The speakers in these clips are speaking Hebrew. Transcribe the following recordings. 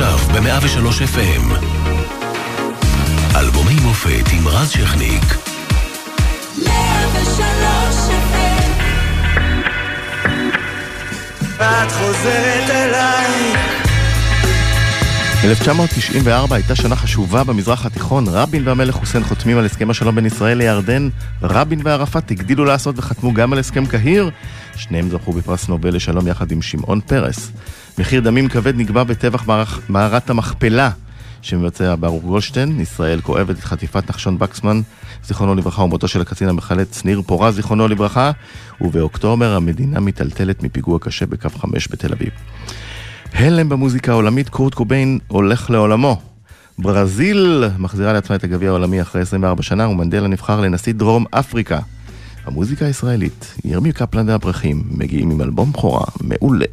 עכשיו ב-103 FM. אלבומי מופת עם רז שכניק. 103 FM. את חוזרת אליי 1994 הייתה שנה חשובה במזרח התיכון. רבין והמלך חוסיין חותמים על הסכם השלום בין ישראל לירדן. רבין וערפאת הגדילו לעשות וחתמו גם על הסכם קהיר. שניהם זכו בפרס נובל לשלום יחד עם שמעון פרס. מחיר דמים כבד נקבע בטבח מערת המכפלה שמבצע ברוך גולדשטיין. ישראל כואבת את חטיפת נחשון וקסמן, זיכרונו לברכה, ומותו של הקצין המחלץ ניר פורה, זיכרונו לברכה. ובאוקטובר המדינה מיטלטלת מפיגוע קשה בקו 5 בתל אביב. הלם במוזיקה העולמית, קורט קוביין הולך לעולמו. ברזיל מחזירה לעצמה את הגביע העולמי אחרי 24 שנה, ומנדלה נבחר לנשיא דרום אפריקה. המוזיקה הישראלית, ירמי קפלן והפרחים, מגיעים עם אלבום בכורה מעולה.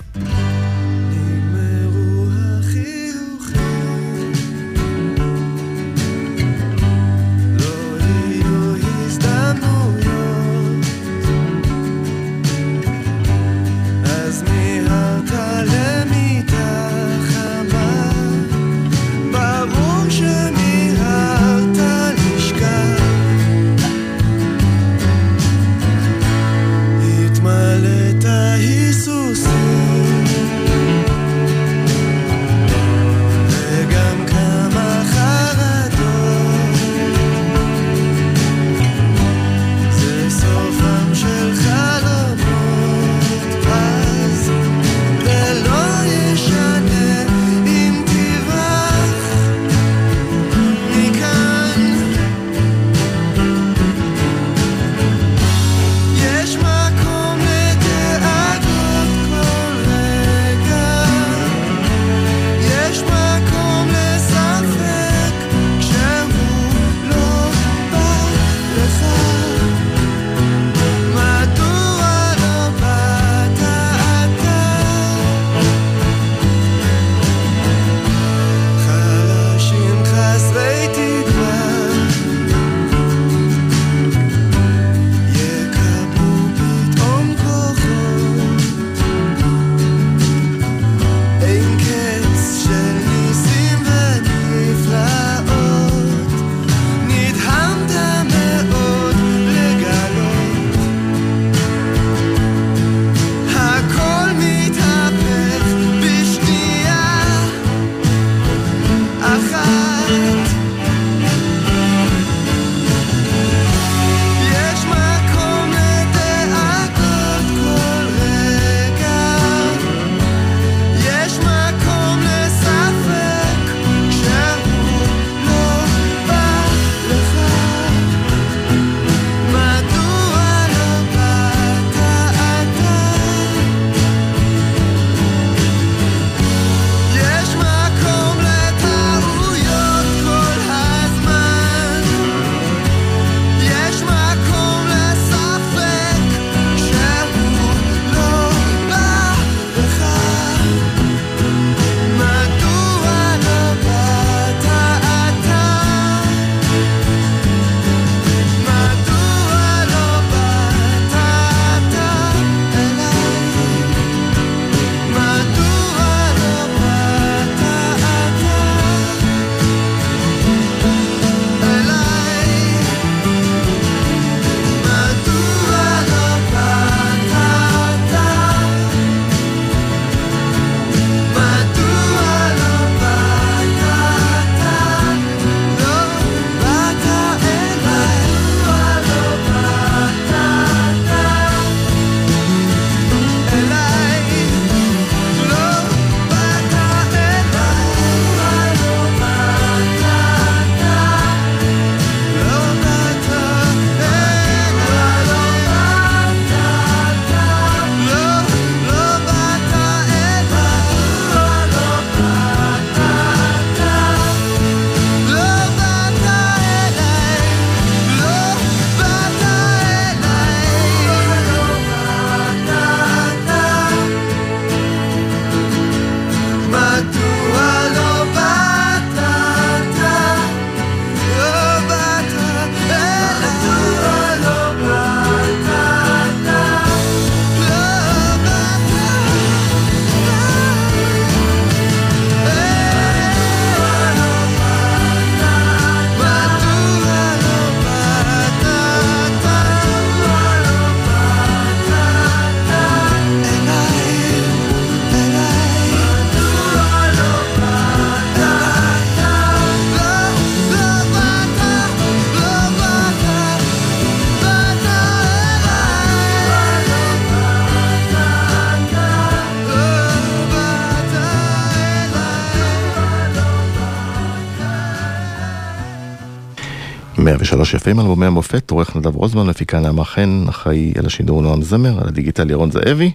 103 יפים, אלבומי המופת, עורך נדב רוזמן, מפיקה נעמה חן, אחראי על השידור נועם זמר, על הדיגיטל ירון זאבי.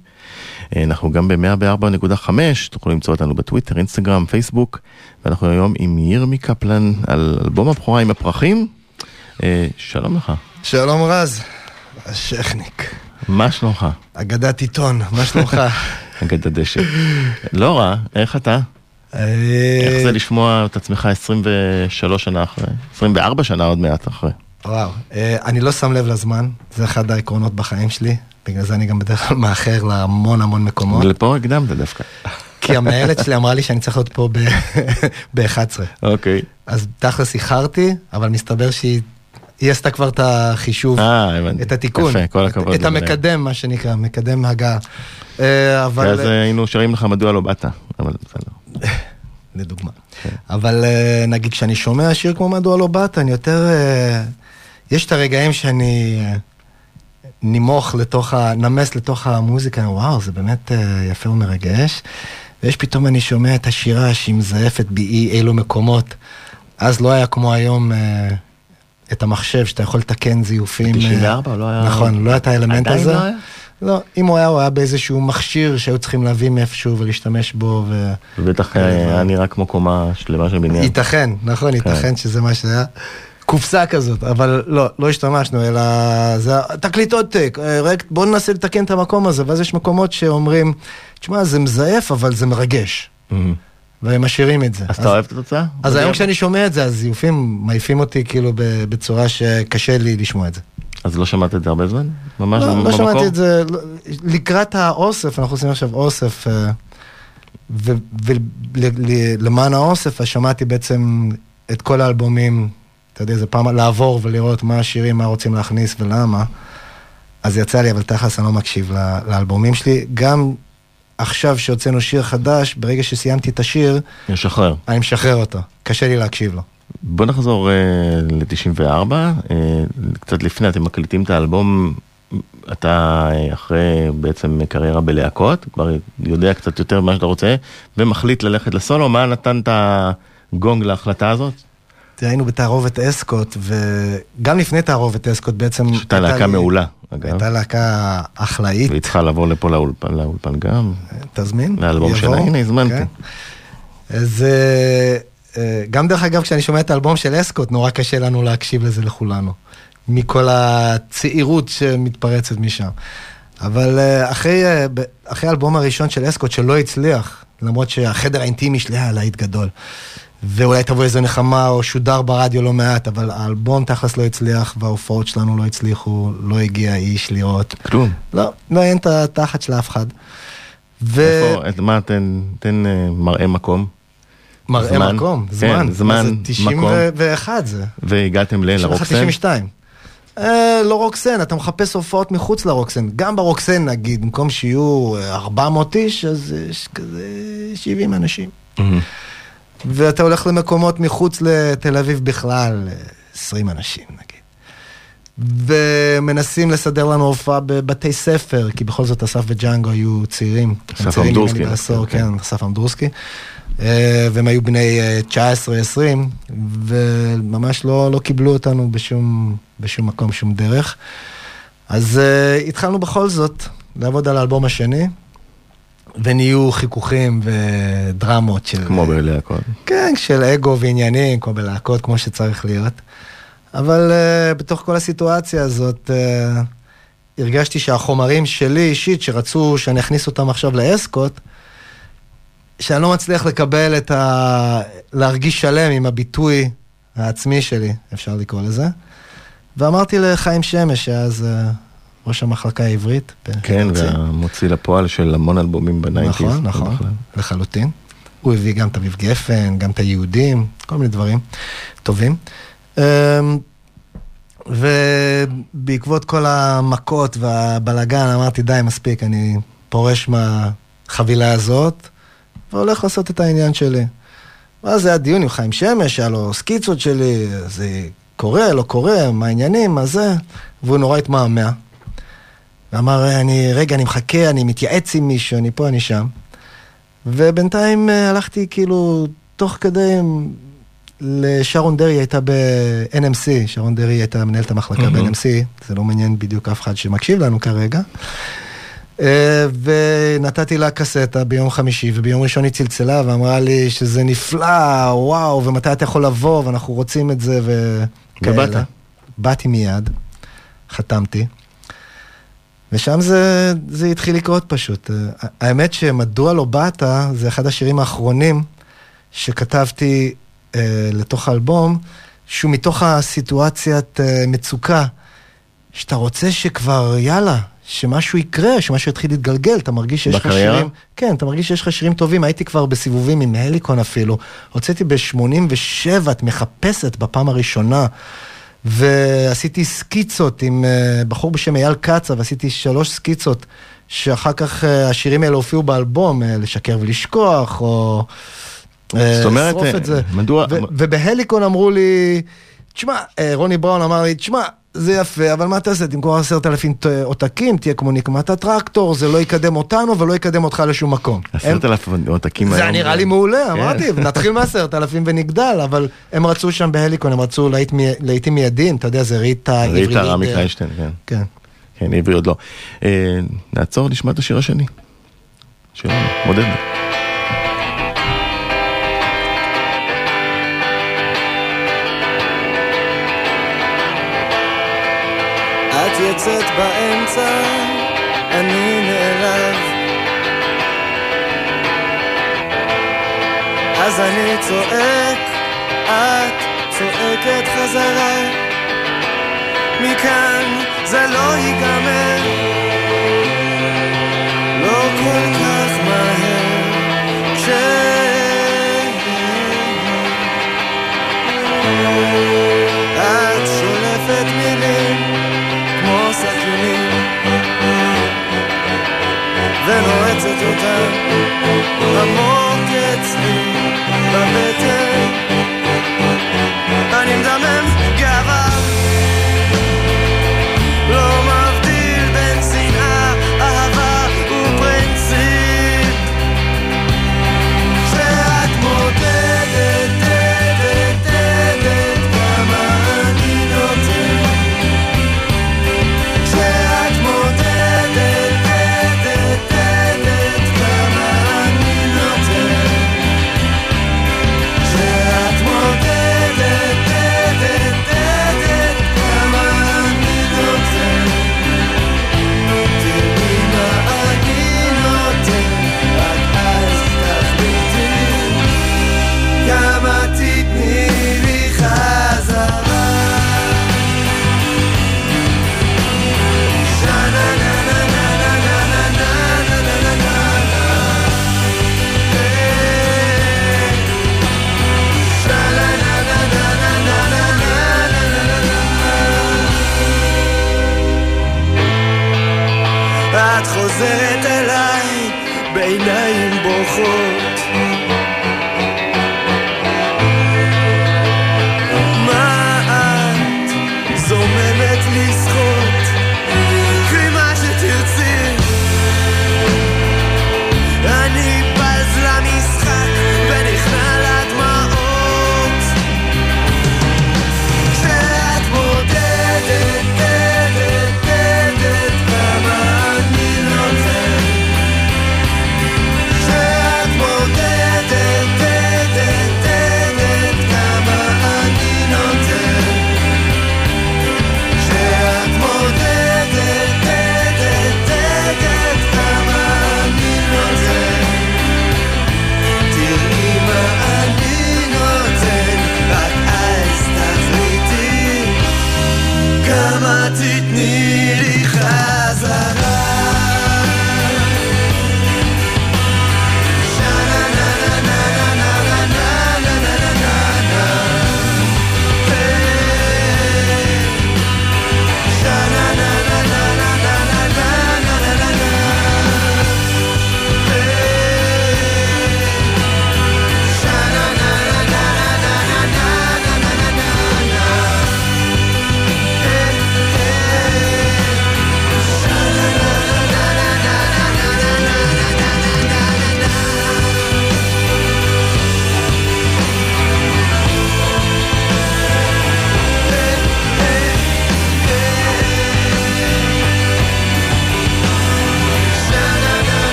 אה, אנחנו גם ב-104.5, תוכלו למצוא אותנו בטוויטר, אינסטגרם, פייסבוק, ואנחנו היום עם ירמי קפלן על אלבום הבכורה עם הפרחים. אה, שלום לך. שלום רז, השכניק. מה שלומך? אגדת עיתון, מה שלומך? אגדת דשא. לא רע, איך אתה? אה, איך זה לשמוע את עצמך 23 שנה אחרי? 24 שנה עוד מעט אחרי. וואו, אה, אני לא שם לב לזמן, זה אחד העקרונות בחיים שלי, בגלל זה אני גם בדרך כלל מאחר להמון המון מקומות. לפה הקדמת דווקא. כי המנהלת שלי אמרה לי שאני צריך להיות פה ב-11. אוקיי. אז תכלס איחרתי, אבל מסתבר שהיא... היא עשתה כבר את החישוב, אה, הבנתי. את התיקון, יפה, כל הכבוד. את למנהל. המקדם, מה שנקרא, מקדם הגעה. אה, אבל... ואז אה, היינו שרים לך מדוע לא באת, אבל בסדר. לדוגמה. אבל אה, נגיד כשאני שומע שיר כמו מדוע לא באת, אני יותר... יש את הרגעים שאני אה, נימוך לתוך. נמס לתוך המוזיקה, וואו, זה באמת אה, יפה ומרגש. ויש פתאום אני שומע את השירה שהיא מזייפת בי אי אילו מקומות. אז לא היה כמו היום אה, את המחשב, שאתה יכול לתקן זיופים. אה, 94 לא היה... נכון, לא היה את האלמנט עדיין הזה. לא היה? לא, אם הוא היה, הוא היה באיזשהו מכשיר שהיו צריכים להביא מאיפשהו ולהשתמש בו. ו... ובטח היה נראה כמו קומה שלמה של בניין. ייתכן, נכון, ייתכן שזה מה שזה היה. קופסה כזאת, אבל לא, לא השתמשנו, אלא זה תקליט עותק, אה, רק בוא ננסה לתקן את המקום הזה, ואז יש מקומות שאומרים, תשמע, זה מזייף, אבל זה מרגש. והם משאירים את זה. אז אתה אוהב את התוצאה? אז היום כשאני שומע את זה, הזיופים מעיפים אותי כאילו בצורה שקשה לי לשמוע את זה. אז לא שמעת את זה הרבה זמן? ממש לא, לא? שמעתי את זה, לא- לקראת האוסף, אנחנו עושים עכשיו אוסף, אה, ולמען האוסף, אז שמעתי בעצם את כל האלבומים, אתה יודע, זה פעם לעבור ולראות מה השירים, מה רוצים להכניס ולמה. אז יצא לי, אבל תכלס אני לא מקשיב לאלבומים שלי. גם עכשיו שהוצאנו שיר חדש, ברגע שסיימתי את השיר, משחרר. אני משחרר אותו. קשה לי להקשיב לו. בוא נחזור ל-94, קצת לפני, אתם מקליטים את האלבום, אתה אה, אחרי בעצם קריירה בלהקות, כבר יודע קצת יותר ממה שאתה רוצה, ומחליט ללכת לסולו, מה נתן את הגונג להחלטה הזאת? היינו בתערובת אסקוט, וגם לפני תערובת אסקוט בעצם... שהייתה להקה לי- מעולה, אגב, הייתה להקה אחלאית, והיא צריכה לבוא לפה לאולפן, לאולפן גם, תזמין. לאלבום שלה, הנה, הזמנתי. כן. אז אה, אה, גם דרך אגב, כשאני שומע את האלבום של אסקוט, נורא קשה לנו להקשיב לזה לכולנו. מכל הצעירות שמתפרצת משם. אבל אה, אחרי, אחרי האלבום הראשון של אסקוט, שלא הצליח, למרות שהחדר האינטימי שלי היה להיט גדול. ואולי תבוא איזו נחמה או שודר ברדיו לא מעט, אבל האלבום תכלס לא הצליח, וההופעות שלנו לא הצליחו, לא הגיע איש לראות. כלום. לא, לא אין את התחת של אף אחד. ו... איפה, את מה, תן, תן אה, מראה מקום, מראה זמן? מקום, כן, זמן. זמן, מה זה 91 זה. והגעתם ל- 91, לרוקסן? 92. אה, לא רוקסן, אתה מחפש הופעות מחוץ לרוקסן. גם ברוקסן נגיד, במקום שיהיו אה, 400 איש, אז יש כזה 70 אנשים. מהמם. ואתה הולך למקומות מחוץ לתל אביב בכלל, אה, 20 אנשים נגיד. ומנסים לסדר לנו הופעה בבתי ספר, כי בכל זאת אסף וג'אנגו היו צעירים. אסף אמדורסקי, בעשור, כן. כן, אסף אמדורסקי. אה, והם היו בני אה, 19-20, וממש לא, לא קיבלו אותנו בשום, בשום מקום, שום דרך. אז uh, התחלנו בכל זאת לעבוד על האלבום השני, ונהיו חיכוכים ודרמות של... כמו בלהקות. כן, של אגו ועניינים, כמו בלהקות, כמו שצריך להיות. אבל uh, בתוך כל הסיטואציה הזאת, uh, הרגשתי שהחומרים שלי אישית, שרצו שאני אכניס אותם עכשיו לאסקוט, שאני לא מצליח לקבל את ה... להרגיש שלם עם הביטוי העצמי שלי, אפשר לקרוא לזה. ואמרתי לחיים שמש, שאז uh, ראש המחלקה העברית. כן. והמוציא לפועל של המון אלבומים בניינטיז. נכון, נכון. לחלוטין. הוא הביא גם את אביב גפן, גם את היהודים, כל מיני דברים טובים. אמ, ובעקבות כל המכות והבלגן אמרתי, די, מספיק, אני פורש מהחבילה הזאת, והולך לעשות את העניין שלי. ואז היה דיון עם חיים שמש, היה לו סקיצות שלי, זה קורה, לא קורה, מה העניינים, מה זה, והוא נורא התמהמה. ואמר, אני, רגע, אני מחכה, אני מתייעץ עם מישהו, אני פה, אני שם. ובינתיים אה, הלכתי כאילו, תוך כדי, לשרון דרעי הייתה ב-NMC, שרון דרעי הייתה מנהלת המחלקה Mhm. ב-NMC, זה לא מעניין בדיוק אף אחד שמקשיב לנו כרגע. אה, ונתתי לה קסטה ביום חמישי, וביום ראשון היא צלצלה ואמרה לי שזה נפלא, וואו, ומתי אתה יכול לבוא, ואנחנו רוצים את זה, וכאלה. ובאת? באתי מיד, חתמתי. ושם זה, זה התחיל לקרות פשוט. האמת שמדוע לא באת, זה אחד השירים האחרונים שכתבתי אה, לתוך האלבום, שהוא מתוך הסיטואציית אה, מצוקה, שאתה רוצה שכבר, יאללה, שמשהו יקרה, שמשהו יתחיל להתגלגל, אתה מרגיש שיש לך בקריירה? שירים... כן, אתה מרגיש שיש לך שירים טובים, הייתי כבר בסיבובים עם הליקון אפילו. הוצאתי ב-87, את מחפשת בפעם הראשונה. ועשיתי סקיצות עם uh, בחור בשם אייל קצה, ועשיתי שלוש סקיצות, שאחר כך uh, השירים האלה הופיעו באלבום, uh, לשקר ולשכוח, או... זאת אומרת, שרוף אה, את זה. מדוע- ובהליקון אמרו לי, תשמע, אה, רוני בראון אמר לי, תשמע, זה יפה, אבל מה תעשה? תמכור עשרת אלפים עותקים, תהיה כמו נקמת הטרקטור, זה לא יקדם אותנו ולא יקדם אותך לשום מקום. עשרת אלפים עותקים זה היום. היה נראה לי מעולה, כן. אמרתי, נתחיל מעשרת אלפים ונגדל, אבל הם רצו שם בהליקון, הם רצו להיטים מיידיים, אתה יודע, זה ריטה, עברי ריטה רמי לידר. קליינשטיין, כן. כן. כן, עברי עוד לא. אה, נעצור, נשמע את השיר השני. שלנו, מודד. את יוצאת באמצע, אני נעלב. אז אני צועק, את צועקת חזרה. מכאן זה לא ייגמר, לא כל כך מהר. ונועצת אותם עמוק אצלי בבטן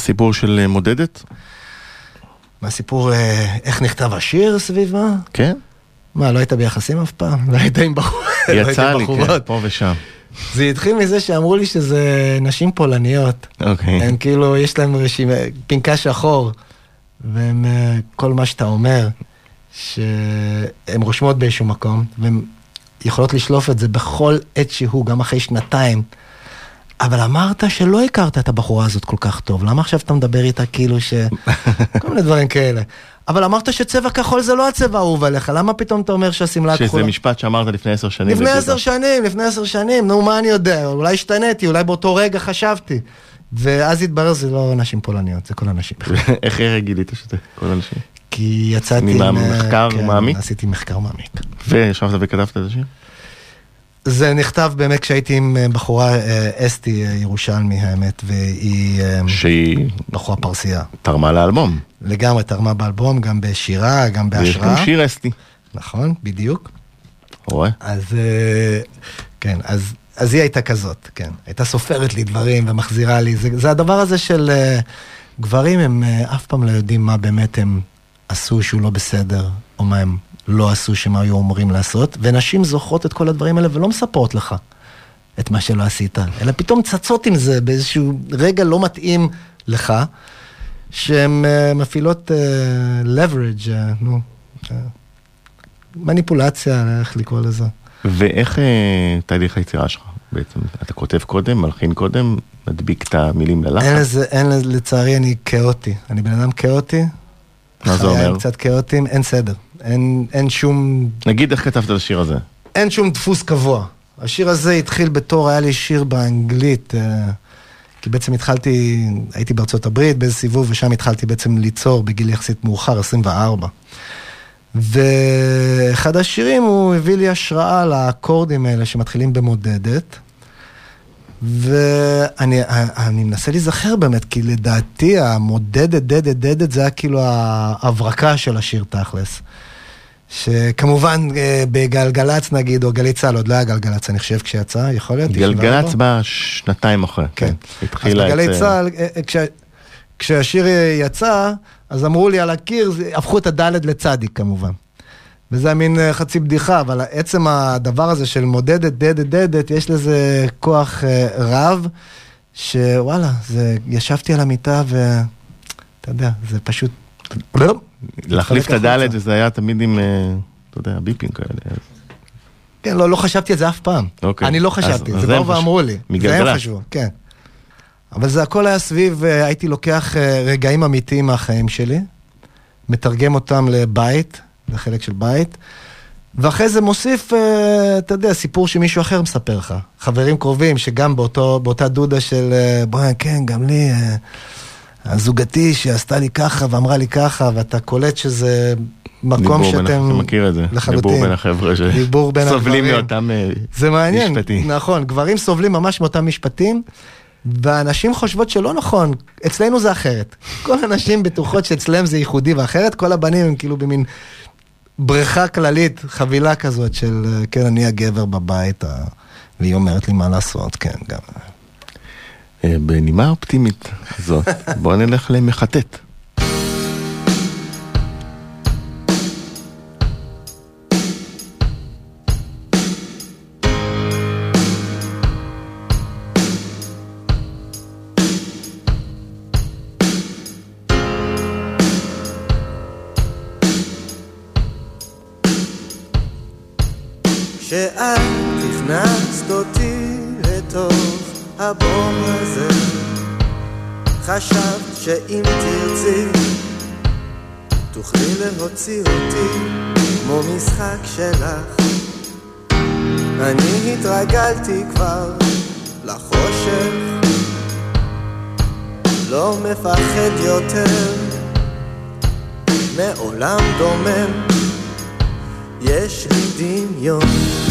הסיפור של אה, מודדת? מה הסיפור, אה, איך נכתב השיר סביב מה? כן? מה, לא היית ביחסים אף פעם? לא היית עם בחור- לא יצא לי, כן, בחורות? פה ושם. זה התחיל מזה שאמרו לי שזה נשים פולניות. אוקיי. הם כאילו, יש להם רשימה, פנקס שחור, והם, אה, כל מה שאתה אומר, שהן רושמות באיזשהו מקום, והן יכולות לשלוף את זה בכל עת שהוא, גם אחרי שנתיים. אבל אמרת שלא הכרת את הבחורה הזאת כל כך טוב, למה עכשיו אתה מדבר איתה כאילו ש... כל מיני דברים כאלה. אבל אמרת שצבע כחול זה לא הצבע האהוב עליך, למה פתאום אתה אומר שהשמלה הכחולה... שזה משפט שאמרת לפני עשר שנים. לפני. עשר שנים, לפני עשר שנים, נו מה אני יודע, אולי השתניתי, אולי באותו רגע חשבתי. ואז התברר זה לא נשים פולניות, זה כל הנשים. איך גילית שזה כל האנשים? כי יצאתי... ממה, עם, אה, מחקר כן, מעמיק? עשיתי מחקר מעמיק. וישבת וכתבת את השיר? זה נכתב באמת כשהייתי עם אה, בחורה, אה, אסתי אה, ירושלמי האמת, והיא שהיא בחורה פרסייה. תרמה לאלבום. לגמרי תרמה באלבום, גם בשירה, גם ויש גם בהשראה. שיר אסתי. נכון, בדיוק. רואה? אז כן, אז, אז היא הייתה כזאת, כן. הייתה סופרת לי דברים ומחזירה לי. זה, זה הדבר הזה של גברים, הם אף פעם לא יודעים מה באמת הם עשו שהוא לא בסדר, או מה הם לא עשו שהם היו אמורים לעשות, ונשים זוכרות את כל הדברים האלה ולא מספרות לך את מה שלא עשית, אלא פתאום צצות עם זה באיזשהו רגע לא מתאים לך, שהן אה, מפעילות אה, leverage, אה, נו, אה, מניפולציה, איך לקרוא לזה. ואיך אה, תהליך היצירה שלך בעצם? אתה כותב קודם, מלחין קודם, מדביק את המילים אין ללחץ? לזה, אין לזה, לצערי אני כאוטי. אני בן אדם כאוטי. מה זה אומר? קצת כאוטיים, אין סדר. אין, אין שום, נגיד איך כתבת את השיר הזה. אין שום דפוס קבוע. השיר הזה התחיל בתור, היה לי שיר באנגלית, אה, כי בעצם התחלתי, הייתי בארצות הברית באיזה סיבוב, ושם התחלתי בעצם ליצור בגיל יחסית מאוחר, 24. ואחד השירים הוא הביא לי השראה לאקורדים האלה שמתחילים במודדת. ואני אני מנסה להיזכר באמת, כי לדעתי המודדת, דדת, דדת, זה היה כאילו ההברקה של השיר תכלס. שכמובן אה, בגלגלצ נגיד, או גלי צה"ל, עוד לא היה גלגלצ, אני חושב, כשיצא, יכול להיות? 94? גלגלצ בא שנתיים אחרי. כן. אז התחילה את... בגלי אה, צה"ל, אה, כשה- כשהשיר יצא, אז אמרו לי על הקיר, הפכו את הדלת לצדיק כמובן. וזה היה מין חצי בדיחה, אבל עצם הדבר הזה של מודדת, דדת, דדת, יש לזה כוח רב, שוואלה, זה, ישבתי על המיטה ו... אתה יודע, זה פשוט... להחליף את הדלת. וזה היה תמיד עם, אה, אתה יודע, ביפים כאלה. כן, לא, לא חשבתי על זה אף פעם. אוקיי. אני לא חשבתי, אז זה באו ואמרו לי. זה. הם חשבו, כן. אבל זה הכל היה סביב, אה, הייתי לוקח אה, רגעים אמיתיים מהחיים שלי, מתרגם אותם לבית, לחלק של בית, ואחרי זה מוסיף, אתה יודע, סיפור שמישהו אחר מספר לך. חברים קרובים שגם באותו, באותה דודה של, בואי, כן, גם לי, הזוגתי שעשתה לי ככה ואמרה לי ככה, ואתה קולט שזה מקום דיבור בין- שאתם... מכיר את זה. לחלוטין. דיבור בין החבר'ה שסובלים. מאותם אה, זה מעניין, משפטים. נכון, גברים סובלים ממש מאותם משפטים, והנשים חושבות שלא נכון, אצלנו זה אחרת. כל הנשים בטוחות שאצלם זה ייחודי ואחרת, כל הבנים הם כאילו במין בריכה כללית, חבילה כזאת של, אה, כן, אני הגבר בבית, והיא אומרת לי מה לעשות, כן, גם. אה, בנימה אופטימית זאת, בוא נלך למחטט. שאם תרצי תוכלי להוציא אותי כמו משחק שלך. אני התרגלתי כבר לחושך לא מפחד יותר מעולם דומם. יש לי דמיון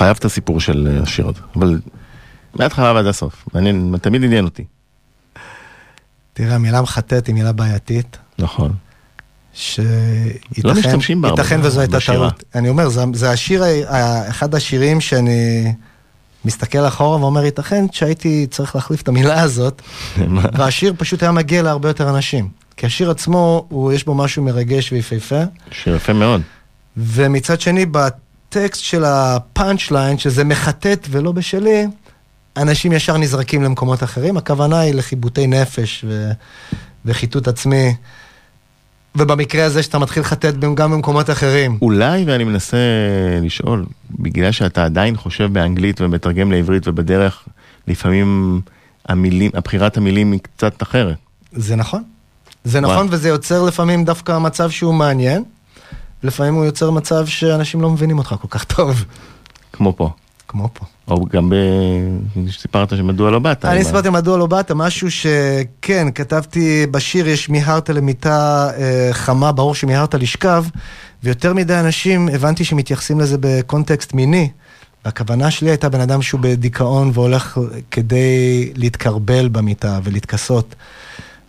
חייב את הסיפור של אה, השיר הזה, אבל מההתחלה ועד הסוף, מעניין, תמיד עניין אותי. תראה, המילה מחטט היא מילה בעייתית, נכון. שייתכן לא משתמשים בה הרבה ייתכן וזו הייתה. טעות. אני אומר, זה, זה השיר, אחד השירים שאני מסתכל אחורה ואומר, ייתכן שהייתי צריך להחליף את המילה הזאת? והשיר פשוט היה מגיע להרבה יותר אנשים. כי השיר עצמו, הוא, יש בו משהו מרגש ויפהפה, שיר יפה מאוד. ומצד שני, בטקסט של הפאנצ' ליין, שזה מחטט ולא בשלי, אנשים ישר נזרקים למקומות אחרים. הכוונה היא לחיבוטי נפש ו... וחיטוט עצמי. ובמקרה הזה שאתה מתחיל לחטט גם במקומות אחרים. אולי, ואני מנסה לשאול, בגלל שאתה עדיין חושב באנגלית ומתרגם לעברית ובדרך, לפעמים המילים, הבחירת המילים היא קצת אחרת. זה נכון. זה. נכון, וזה יוצר לפעמים דווקא מצב שהוא מעניין. לפעמים הוא יוצר מצב שאנשים לא מבינים אותך כל כך טוב, כמו פה. כמו פה. או גם ב... סיפרת שמדוע לא באת. אני סיפרתי מדוע לא באת, משהו שכן, כתבתי בשיר, יש מיהרת למיטה אה, חמה, ברור שמיהרת לשכב, ויותר מדי אנשים, הבנתי שמתייחסים לזה בקונטקסט מיני. והכוונה שלי הייתה בן אדם שהוא בדיכאון והולך כדי להתקרבל במיטה ולהתכסות.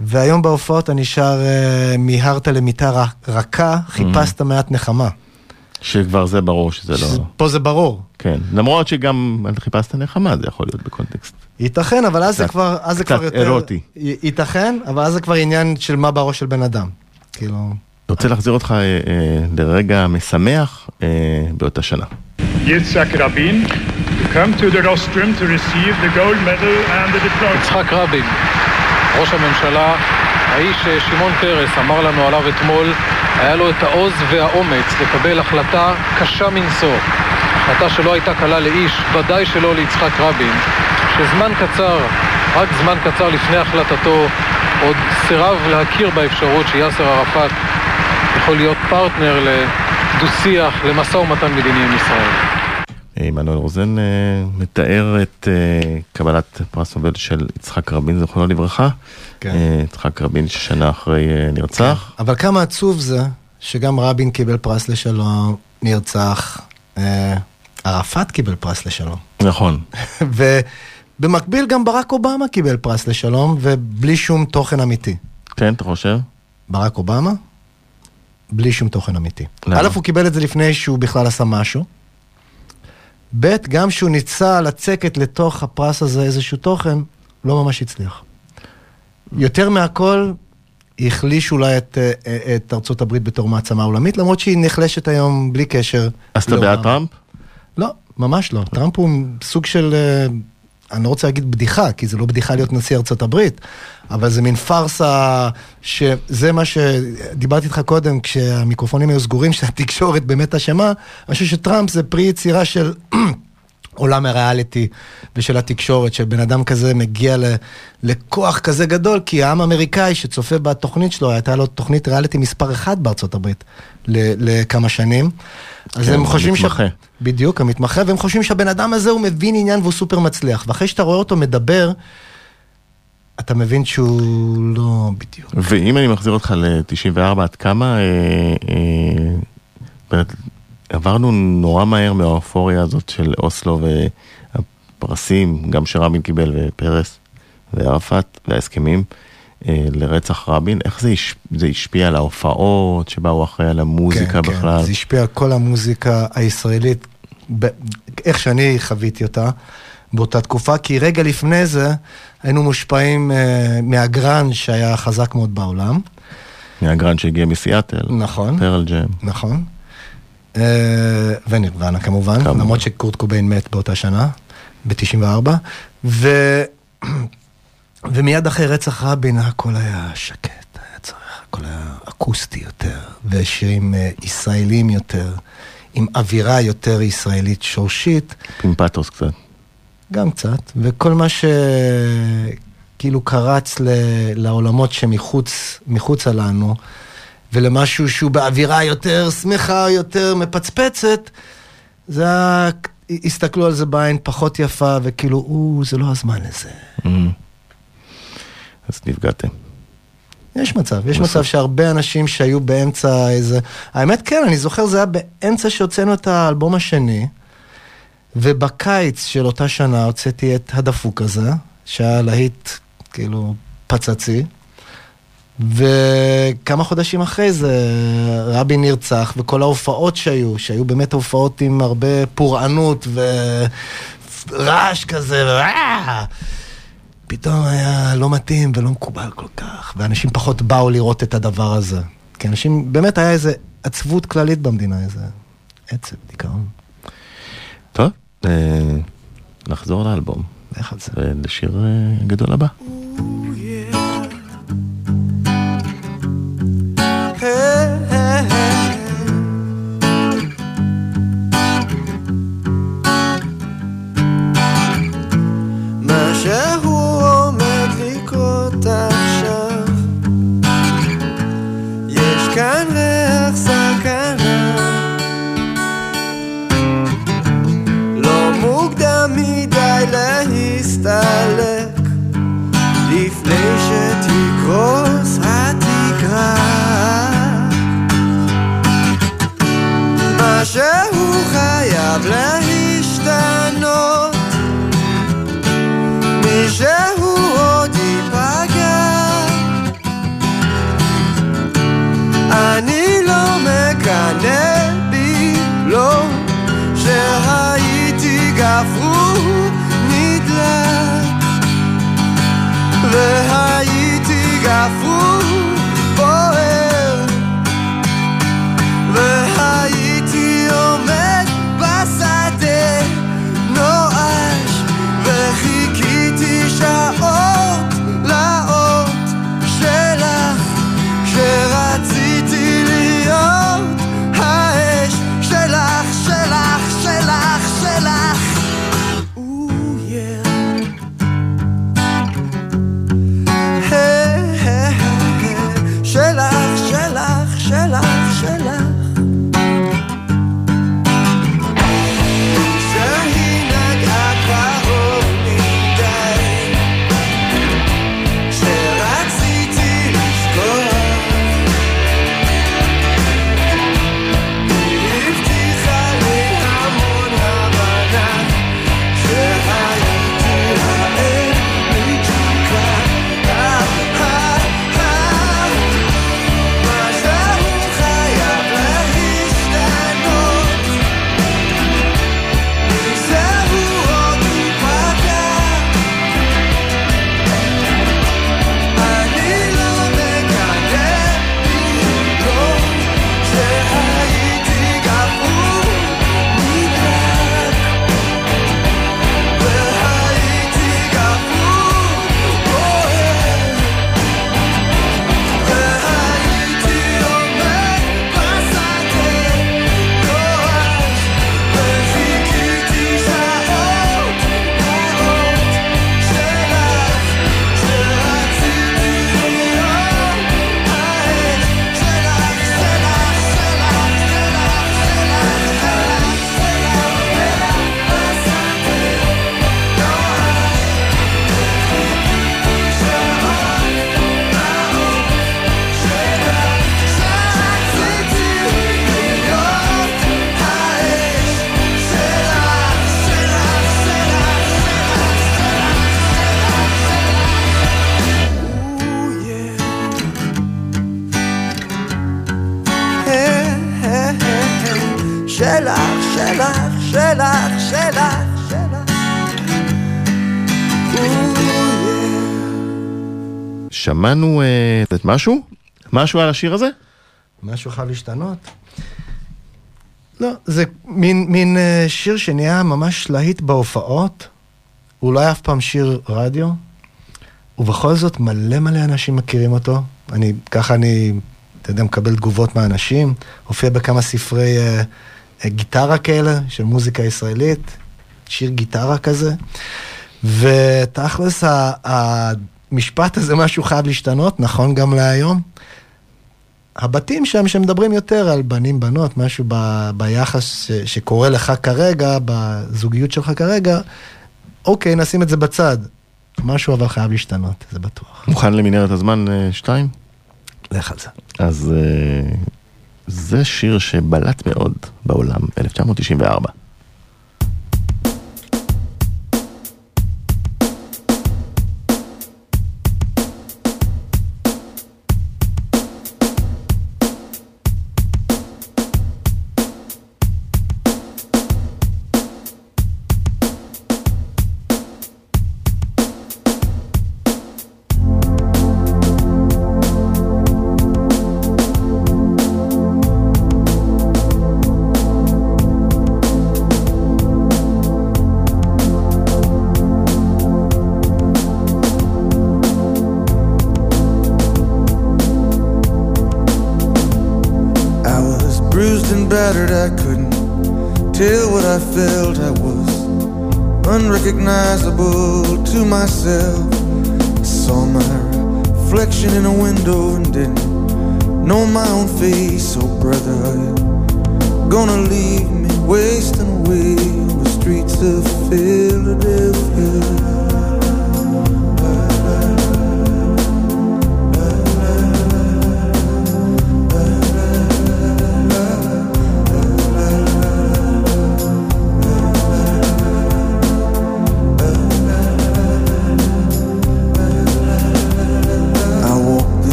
והיום בהופעות אני שר אה, מיהרת למיטה ר- רכה, חיפשת מעט נחמה. שכבר זה ברור שזה לא... פה זה ברור. כן. למרות שגם חיפשת נחמה זה יכול להיות בקונטקסט. ייתכן, אבל אז זה קצת- כבר, אז זה קצת כבר יותר... אירוטי. י- ייתכן, אבל אז זה כבר עניין של מה בראש של בן אדם. כאילו... אני רוצה להחזיר אותך אה, אה, לרגע משמח אה, באותה שנה. Rabin to come to the rostrum to receive the gold medal and the diploma. יצחק רבין, ראש הממשלה, האיש ששמעון פרס אמר לנו עליו אתמול, היה לו את העוז והאומץ לקבל החלטה קשה מנשוא. החלטה שלא הייתה קלה לאיש, ודאי שלא ליצחק רבין, שזמן קצר, רק זמן קצר לפני החלטתו, עוד סירב להכיר באפשרות שיאסר ערפאת יכול להיות פרטנר לדו-שיח, למשא ומתן מדיני עם ישראל. עמנואל רוזן אה, מתאר את אה, קבלת פרס נובל של יצחק רבין, זכרונו לברכה. כן. אה, יצחק רבין ששנה אחרי אה, נרצח. אבל כמה עצוב זה שגם רבין קיבל פרס לשלום, נרצח, אה, ערפאת קיבל פרס לשלום. נכון. ובמקביל גם ברק אובמה קיבל פרס לשלום, ובלי שום תוכן אמיתי. כן, אתה חושב? ברק אובמה, בלי שום תוכן אמיתי. למה? א', הוא קיבל את זה לפני שהוא בכלל עשה משהו. ב', גם שהוא ניסה לצקת לתוך הפרס הזה איזשהו תוכן, לא ממש הצליח. יותר מהכל, החליש אולי את, אה, את ארצות הברית בתור מעצמה עולמית, למרות שהיא נחלשת היום בלי קשר. אז אתה. בעד טראמפ? לא, ממש לא. טראמפ הוא סוג של, אה, אני לא רוצה להגיד בדיחה, כי זה לא בדיחה להיות נשיא ארצות הברית, אבל זה מין פארסה, שזה מה שדיברתי איתך קודם, כשהמיקרופונים היו סגורים, שהתקשורת באמת אשמה, אני חושב שטראמפ זה פרי יצירה של... עולם הריאליטי ושל התקשורת, שבן אדם כזה מגיע ל, לכוח כזה גדול, כי העם האמריקאי שצופה בתוכנית שלו, הייתה לו תוכנית ריאליטי מספר אחת בארצות הברית לכמה שנים. אז כן, הם חושבים ש... המתמחה. בדיוק, המתמחה, והם חושבים שהבן אדם הזה הוא מבין עניין והוא סופר מצליח. ואחרי שאתה רואה אותו מדבר, אתה מבין שהוא לא בדיוק. ואם אני מחזיר אותך ל-94, עד כמה... אה, אה, עברנו נורא מהר מהאופוריה הזאת של אוסלו והפרסים, גם שרבין קיבל ופרס וערפאת וההסכמים אה, לרצח רבין, איך זה, הש... זה השפיע על ההופעות שבאו אחרי על המוזיקה כן, בכלל? כן, זה השפיע על כל המוזיקה הישראלית, ב... איך שאני חוויתי אותה באותה תקופה, כי רגע לפני זה היינו מושפעים אה, מהגראנג' שהיה חזק מאוד בעולם. מהגרנד שהגיע מסיאטל, נכון. פרל ג'ם. נכון. אה, ונירוונה כמובן, כמובן. למרות שקורט קוביין מת באותה שנה, ב-94. ו... ומיד אחרי רצח רבין הכל היה שקט, היה צריך, הכל היה אקוסטי יותר, ושירים אה, ישראלים יותר, עם אווירה יותר ישראלית שורשית, עם פתוס קצת. גם קצת, וכל מה שכאילו קרץ ל... לעולמות שמחוץ מחוצה לנו, ולמשהו שהוא באווירה יותר שמחה, יותר מפצפצת, זה היה, הסתכלו על זה בעין פחות יפה, וכאילו, או, זה לא הזמן לזה. Mm. אז נפגעתם. יש מצב, יש בסוף. מצב שהרבה אנשים שהיו באמצע איזה... האמת כן, אני זוכר, זה היה באמצע שהוצאנו את האלבום השני, ובקיץ של אותה שנה הוצאתי את הדפוק הזה, שהיה להיט כאילו פצצי, וכמה חודשים אחרי זה רבין נרצח, וכל ההופעות שהיו, שהיו באמת הופעות עם הרבה פורענות ורעש כזה. פתאום היה לא מתאים ולא מקובל כל כך, ואנשים פחות באו לראות את הדבר הזה. כי אנשים, באמת היה איזה עצבות כללית במדינה, איזה עצב, דיכאון. טוב, אה, נחזור לאלבום, לך על זה. ולשיר אה, הגדול הבא. להסתלק לפני שתקרוס התקרה. משהו חייב להשתנות מישהו parafuso. שמענו אה, את משהו? משהו על השיר הזה? משהו חייב להשתנות? לא, זה מין, מין אה, שיר שנהיה ממש להיט בהופעות. הוא לא היה אף פעם שיר רדיו, ובכל זאת מלא מלא אנשים מכירים אותו. אני, ככה אני, אתה יודע, מקבל תגובות מהאנשים. הופיע בכמה ספרי אה, גיטרה כאלה, של מוזיקה ישראלית, שיר גיטרה כזה. ותכלס, ה- המשפט הזה, משהו חייב להשתנות, נכון גם להיום. הבתים שם שמדברים יותר על בנים בנות, משהו ב, ביחס ש, שקורה לך כרגע, בזוגיות שלך כרגע, אוקיי, נשים את זה בצד. משהו אבל חייב להשתנות, זה בטוח. מוכן למנהרת הזמן 2? לך על זה. אז אה, זה שיר שבלט מאוד בעולם, 1994.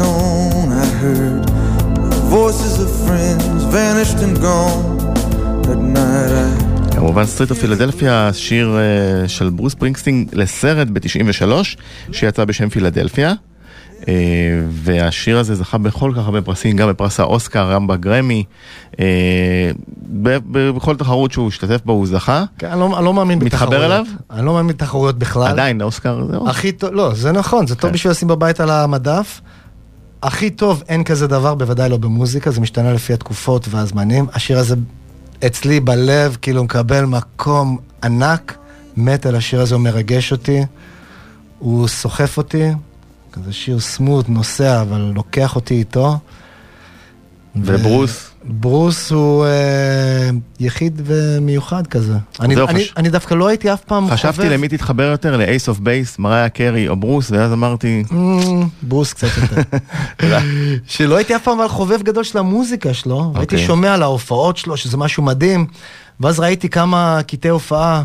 Stone. I heard the voices of friends vanished and gone. That night I כמובן Streets of Philadelphia, שיר אה, של ברוס ספרינגסטין לסרט ב-93, שיצא בשם פילדלפיה. אה, והשיר הזה זכה בכל כך הרבה פרסים, גם בפרס האוסקר, גם בגרמי. ב- ב- בכל תחרות שהוא השתתף בה הוא זכה. כן, אני לא, אני לא מאמין מתחבר בתחרויות. אליו? אני לא מאמין בתחרויות בכלל. עדיין, האוסקר זה אוסקר. הכי טוב, לא, זה נכון, זה טוב כן. בשביל לשים בבית על המדף. הכי טוב, אין כזה דבר, בוודאי לא במוזיקה, זה משתנה לפי התקופות והזמנים. השיר הזה אצלי בלב, כאילו מקבל מקום ענק, מת על השיר הזה, הוא מרגש אותי, הוא סוחף אותי, כזה שיר smooth, נוסע, אבל לוקח אותי איתו. וברוס? ברוס הוא אה, יחיד ומיוחד כזה. אני, אני, חש- אני דווקא לא הייתי אף פעם חשבתי למי תתחבר יותר, לאייס אוף בייס, מריה קרי או ברוס, ואז אמרתי, Mm, ברוס קצת יותר. שלא הייתי אף פעם על חובב גדול של המוזיקה שלו, הייתי אוקיי. שומע על ההופעות שלו, שזה משהו מדהים, ואז ראיתי כמה קטעי הופעה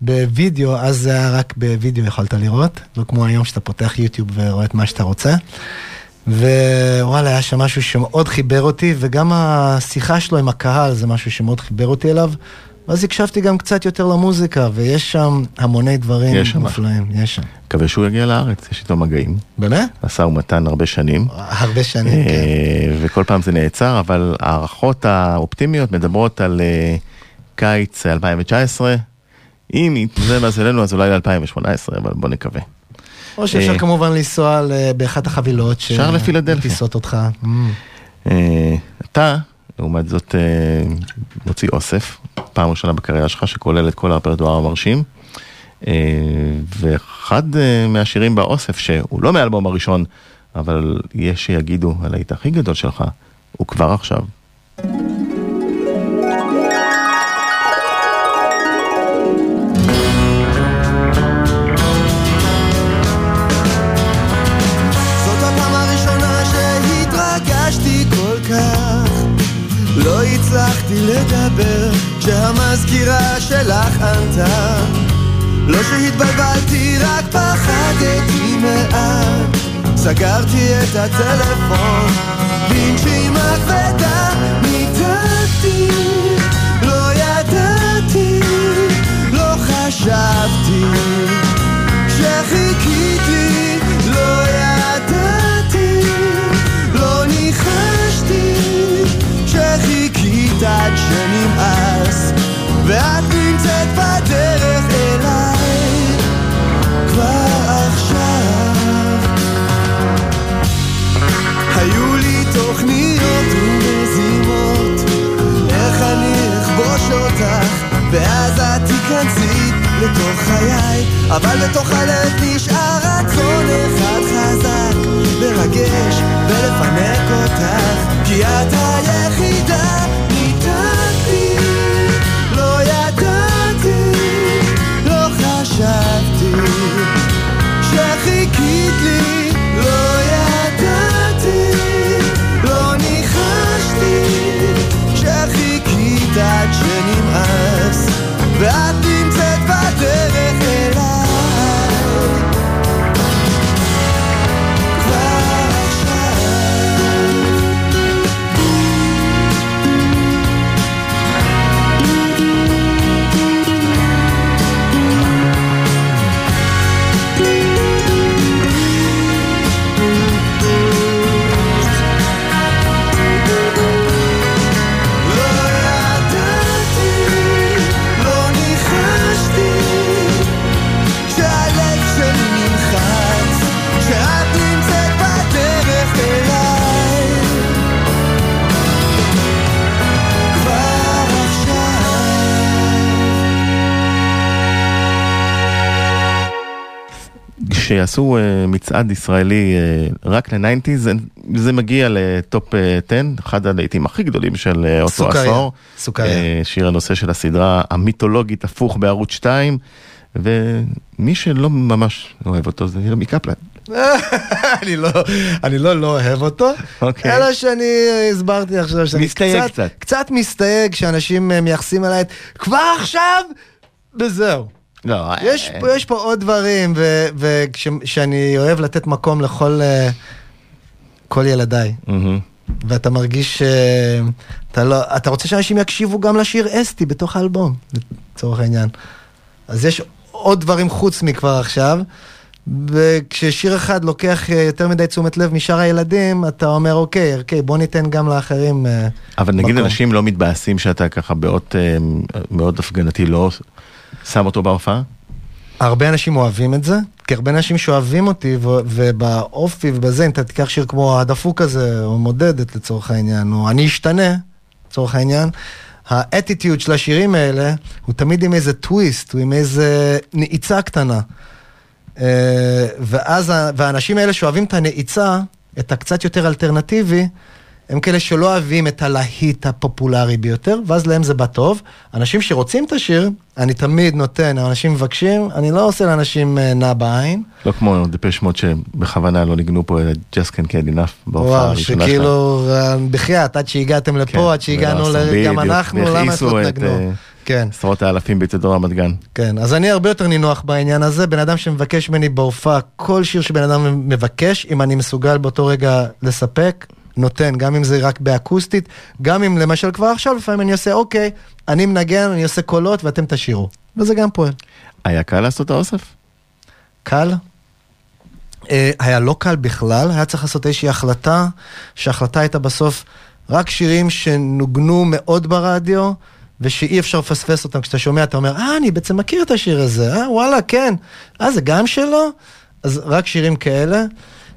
בווידאו, אז זה היה רק בווידאו יכולת לראות, לא כמו היום שאתה פותח יוטיוב ורואה את מה שאתה רוצה. ווואלה, היה שם משהו שמאוד חיבר אותי, וגם השיחה שלו עם הקהל זה משהו שמאוד חיבר אותי אליו. ואז הקשבתי גם קצת יותר למוזיקה, ויש שם המוני דברים יש שם. מופלאים, יש שם. מקווה שהוא יגיע לארץ, יש איתו מגעים. באמת? משא ומתן הרבה שנים. הרבה שנים, כן. אה, וכל פעם זה נעצר, אבל ההערכות האופטימיות מדברות על אה, קיץ 2019. אם יתמזל מזלנו אז אולי ל-2018, אבל בוא נקווה. או שאפשר אה, כמובן לנסוע באחת החבילות. ש- אפשר לפילדלפיה. טיסות אותך. אה, אתה, לעומת זאת, אה, מוציא אוסף, פעם ראשונה בקריירה שלך, שכולל את כל הרפרטואר המרשים. ואחד מהשירים באוסף, שהוא לא מהאלבום הראשון, אבל יש שיגידו הלהיט הכי גדול שלך, הוא כבר עכשיו. זאת הצלחתי לדבר כשהמזכירה שלך ענתה. לא שהתבלבלתי, רק פחדתי מעט. סגרתי את הטלפון בנשימה כבדה ניתנתי לא ידעתי, לא חשבתי. שחיכיתי, לא ידעתי, לא ניחשתי. שחיכיתי עד שנמאס ואת נמצאת בדרך אליי כבר עכשיו. היו לי תוכניות ומזימות איך אני אכבוש אותך ואז את תיכנסי לתוך חיי אבל בתוך הלב נשאר רצון אחד חזק לרגש ולפנק אותך כי את כשיעשו אה, מצעד ישראלי אה, רק לניינטיז, זה- זה מגיע לטופ אה, 10, אחד הלהיטים הכי גדולים של אה, אותו סוכריה, עשור. סוכריה. אה, שיר הנושא של הסדרה המיתולוגית הפוך בערוץ 2, ומי שלא ממש אוהב אותו זה ירמי קפלן. אני לא, אני לא לא אוהב אותו, אוקיי. אלא שאני הסברתי עכשיו שאני קצת, קצת. קצת מסתייג שאנשים אה, מייחסים אליי את כבר עכשיו, וזהו. לא, יש, אה, יש פה עוד דברים, וכשאני אוהב לתת מקום לכל אה, כל ילדיי, מהמם. ואתה מרגיש שאתה לא, אתה רוצה שאנשים יקשיבו גם לשיר אסתי בתוך האלבום, לצורך העניין. אז יש עוד דברים חוץ מכבר עכשיו, וכששיר אחד לוקח אה, יותר מדי תשומת לב משאר הילדים, אתה אומר אוקיי, אוקיי, בוא ניתן גם לאחרים אה, אבל נגיד מקום. אנשים לא מתבאסים שאתה ככה באות אה, מאוד הפגנתי לא שם אותו בהופעה? הרבה אנשים אוהבים את זה, כי הרבה אנשים שאוהבים אותי, ו- ובאופי ובזה, אם אתה תיקח שיר כמו הדפוק הזה, או מודדת לצורך העניין, או אני אשתנה, לצורך העניין, האטיטיוד של השירים האלה, הוא תמיד עם איזה טוויסט, הוא עם איזה נעיצה קטנה. אה, ואז, והאנשים האלה שאוהבים את הנעיצה, את הקצת יותר אלטרנטיבי, הם כאלה שלא אוהבים את הלהיט הפופולרי ביותר, ואז להם זה בא טוב. אנשים שרוצים את השיר, אני תמיד נותן, אנשים מבקשים, אני לא עושה לאנשים אה, נע בעין. לא כמו דפש מוד שבכוונה לא ניגנו פה Just Can't Get Enough בהופעה וואו, הראשונה שלהם. שכאילו, אה, בחייאת, עד שהגעתם לפה, כן, עד שהגענו, ל- עשו, גם אנחנו, למה לא את, תנגנו? אה, כן. עשרות האלפים באצטדיון רמת גן. כן, אז אני הרבה יותר נינוח בעניין הזה, בן אדם שמבקש ממני בהופעה, כל שיר שבן אדם מבקש, אם אני מסוגל באותו רגע לספק, נותן, גם אם זה רק באקוסטית, גם אם למשל כבר עכשיו, לפעמים אני עושה, אוקיי, אני מנגן, אני עושה קולות ואתם תשאירו. וזה גם פועל. היה קל לעשות את האוסף? קל? אה, היה לא קל בכלל, היה צריך לעשות איזושהי החלטה, שההחלטה הייתה בסוף רק שירים שנוגנו מאוד ברדיו, ושאי אפשר לפספס אותם. כשאתה שומע, אתה אומר, אה, אני בעצם מכיר את השיר הזה, אה, וואלה, כן. אה, זה גם שלו? אז רק שירים כאלה.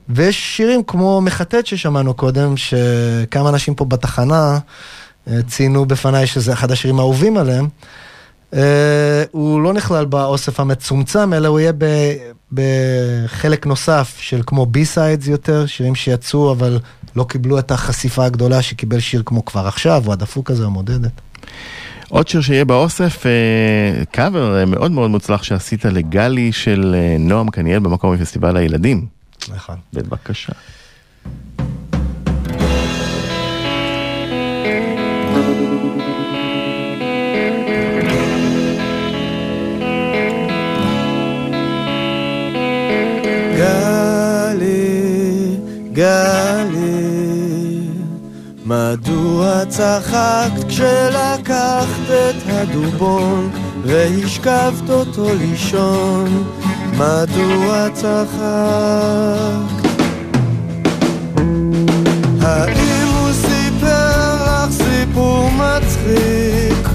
ויש שירים כמו מחטט ששמענו קודם, שכמה אנשים פה בתחנה אה, ציינו בפניי שזה אחד השירים האהובים עליהם. אה, הוא לא נכלל באוסף המצומצם, אלא הוא יהיה ב- בחלק נוסף של כמו B-sides יותר, שירים שיצאו אבל לא קיבלו את החשיפה הגדולה שקיבל שיר כמו כבר עכשיו, או הדפוק הזה, המודדת. עוד שיר שיהיה באוסף, אה, קאבר אה, מאוד מאוד מוצלח שעשית לגלי של אה, נועם קניאל במקום מפסטיבל הילדים. נכון. בבקשה. גלי, גלי, מדוע צחקת כשלקחת את הדובון והשכבת אותו לישון? מדוע צחקת? האם הוא סיפר לך סיפור מצחיק?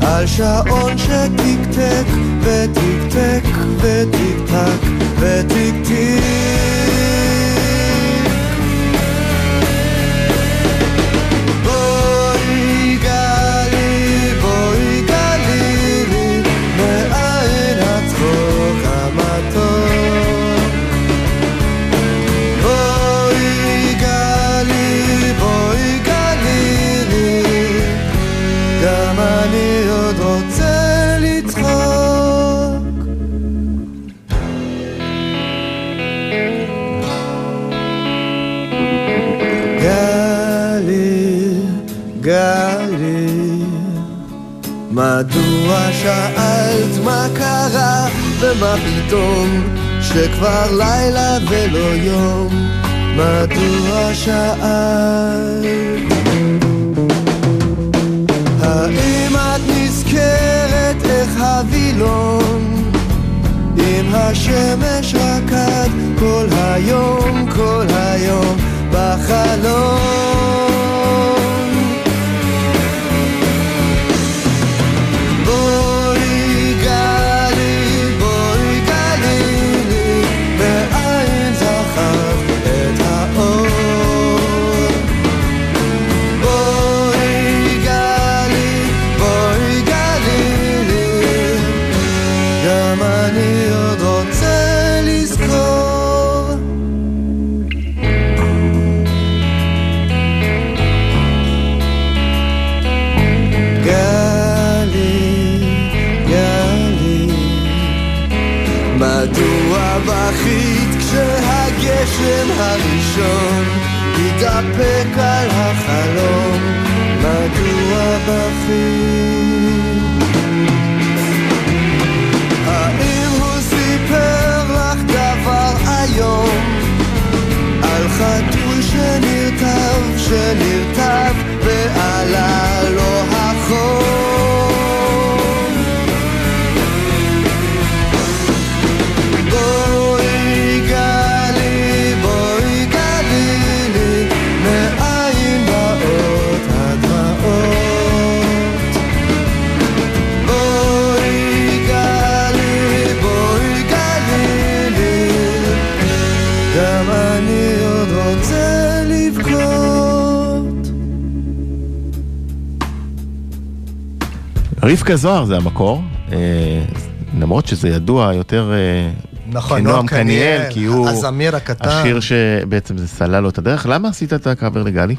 על שעון שתקתק ותקתק ותקתק ותקתק שאלת מה קרה ומה פתאום שכבר לילה ולא יום. מדוע שאלת? האם את נזכרת איך הווילון? עם השמש רקד כל היום כל היום בחלום רבקה זוהר זה המקור, אה, למרות שזה ידוע יותר אה, נכון, כנועם קניאל, כי הוא הזמיר הקטן. השיר שבעצם זה סלל לו את הדרך. למה עשית את הקאבר לגלי?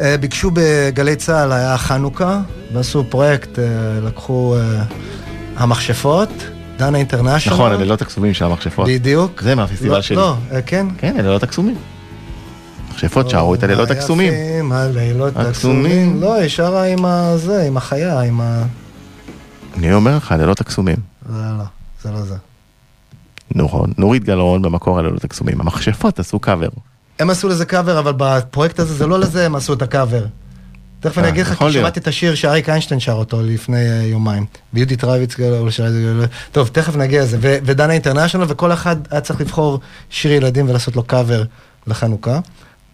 אה, ביקשו בגלי צה"ל, היה חנוכה, ועשו פרויקט, לקחו המכשפות, דנה אינטרנשיונל. נכון, הלילות הקסומים של המכשפות. בדיוק. זה מהפסטיבל לא, שלי. לא, כן. כן, הלילות הקסומים. מכשפות שרו את הלילות הקסומים. היפים, הלילות הקסומים. לא, היא שרה עם הזה, עם החיה, עם ה... אני אומר לך, הלילות הקסומים. לא, לא, זה לא זה. נכון, נורית גלרון במקור הלילות הקסומים. המכשפות עשו קאבר. הם עשו לזה קאבר, אבל בפרויקט הזה זה לא לזה הם עשו את הקאבר. תכף אני אה, אגיד לך, כי. שמעתי את השיר שאריק איינשטיין שר אותו לפני אה, יומיים. ויהודית רביץ, כאילו, טוב, תכף נגיע לזה. ודנה אינטרנשיונל, וכל אחד היה צריך לבחור שיר ילדים ולעשות לו קאבר לחנוכה.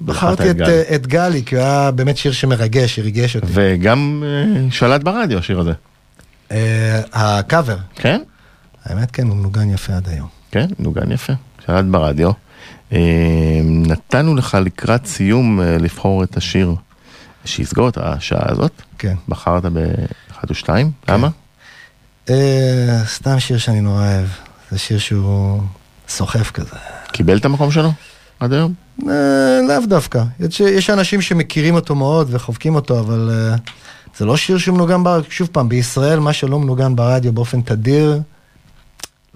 בחרתי את את, גלי. אה, כי הוא היה באמת שיר שמרגש, שריגש אותי. וגם אה, שלט ברדיו השיר הזה. אה, הקאבר, כן? האמת כן, הוא מנוגן יפה עד היום. כן, נוגן יפה. שלט ברדיו. אה, נתנו לך לקראת סיום אה, לבחור את השיר שיסגור את השעה הזאת. כן. בחרת באחד ושתיים, למה? אה, סתם שיר שאני נורא אוהב. זה שיר שהוא סוחף כזה. קיבל את המקום שלו עד היום? לאו דווקא. יש, אנשים שמכירים אותו מאוד וחובקים אותו, אבל זה לא שיר שמנוגן ברדיו. שוב פעם, בישראל מה שלא מנוגן ברדיו באופן תדיר,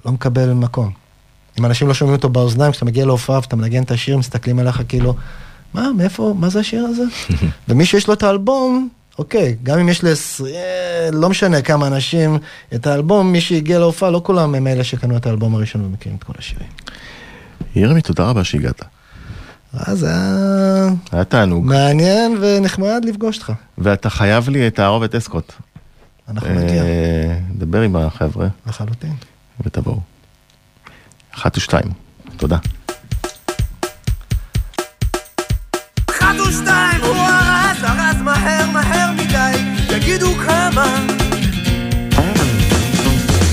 לא מקבל מקום. אם אנשים לא שומעים אותו באוזניים, כשאתה מגיע להופעה ואתה מנגן את השיר, מסתכלים עליך כאילו, מה, מאיפה, מה זה השיר הזה? ומי שיש לו את האלבום, אוקיי, גם אם יש לעשרים, לא משנה כמה אנשים את האלבום, מי שהגיע להופעה, לא כולם הם אלה שקנו את האלבום הראשון ומכירים את כל השירים. ירמי, תודה רבה שהגעת. אז היה... היה תענוג. מעניין ונחמד לפגוש אותך. ואתה חייב לי את הערובת אסקוט. אנחנו נגיע. אה, דבר עם החבר'ה. לחלוטין. ותבואו. אחת ושתיים. תודה. אחת ושתיים, הוא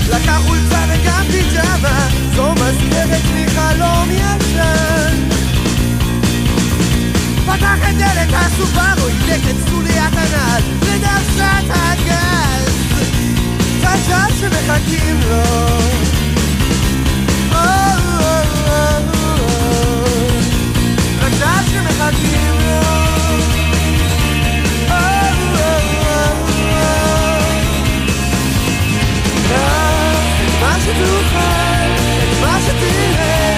לקח חולצה וגם פיג'מה, זו מזכרת לא מחלום ילד. Sachen der der Kasu Baro Ileket Zulia Kanal לדרשת הגז קשר שמחכים לו קשר שמחכים לו מה שתוכל, מה שתראה,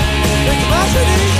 את מה שנראה